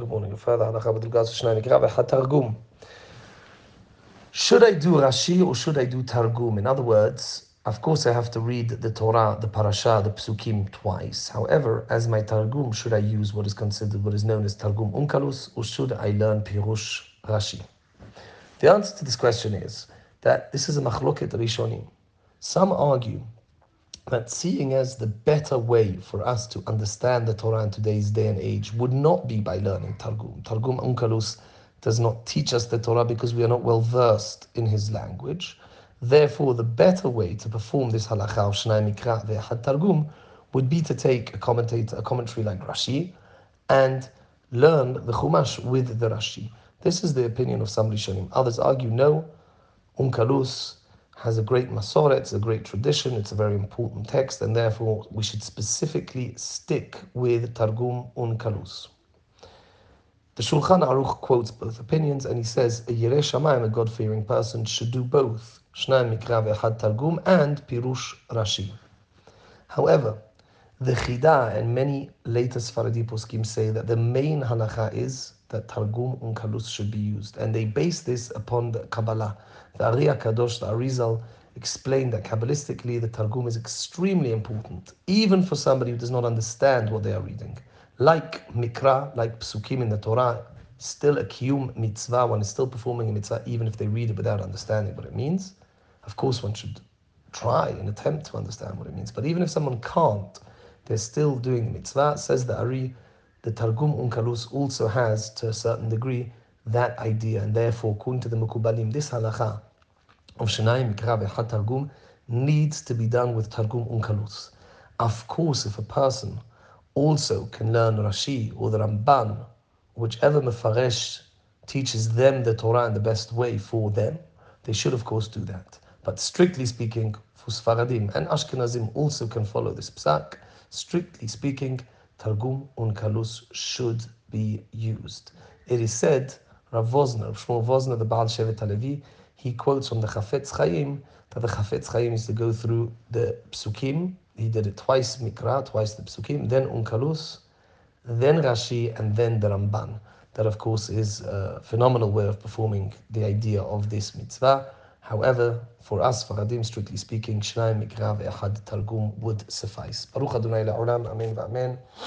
Good morning. Targum. Should I do Rashi or should I do Targum? In other words, of course, I have to read the Torah, the Parasha, the Psukim twice. However, as my Targum, should I use what is considered what is known as Targum Unkalus or should I learn Pirush Rashi? The answer to this question is that this is a machloket rishonim. Some argue that seeing as the better way for us to understand the Torah in today's day and age would not be by learning Targum. Targum Unkalus does not teach us the Torah because we are not well versed in his language. Therefore, the better way to perform this halacha of Shnai Mikra ve'Had Targum would be to take a commentator, a commentary like Rashi, and learn the Chumash with the Rashi. This is the opinion of some Rishonim. Others argue no. Unkalus has a great masoret, it's a great tradition, it's a very important text, and therefore we should specifically stick with Targum Unkalus. The Shulchan Aruch quotes both opinions and he says a Yireh Shamayim, a God-fearing person, should do both Shnai Mikra ve'Had Targum and Pirush Rashi. However, the Chida and many later Sfaradi poskim say that the main halacha is that Targum Unkalus should be used, and they base this upon the Kabbalah. The Ari Kadosh, the Arizal, explained that Kabbalistically the Targum is extremely important, even for somebody who does not understand what they are reading like Mikra, like Psukim in the Torah, still a Kiyum mitzvah, one is still performing a mitzvah even if they read it without understanding what it means. Of course, one should try and attempt to understand what it means. But even if someone can't, they're still doing mitzvah. Says the Ari, the Targum Unkalus also has, to a certain degree, that idea. And therefore, according to the Mekubalim, this halacha of Shanai Mikra Ve'Had Targum needs to be done with Targum Unkalus. Of course, if a person also can learn Rashi or the Ramban, whichever Mefaresh teaches them the Torah in the best way for them, they should of course do that. But strictly speaking, for Sfaradim and Ashkenazim also can follow this psak. Strictly speaking, Targum Unkalus should be used. It is said, Rav Wosner, Shmuel Wosner, the Baal Shevet Halevi, he quotes from the Chafetz Chaim that the Chafetz Chaim is to go through the psukim he did it twice Mikra, twice the Psukim, then Unkalus, then Rashi, and then the Ramban. That, of course, is a phenomenal way of performing the idea of this mitzvah. However, for us, for Sfaradim, strictly speaking, Shnai Mikra ve'Echad Targum would suffice. Baruch Adonai la'olam, Amen va'amen.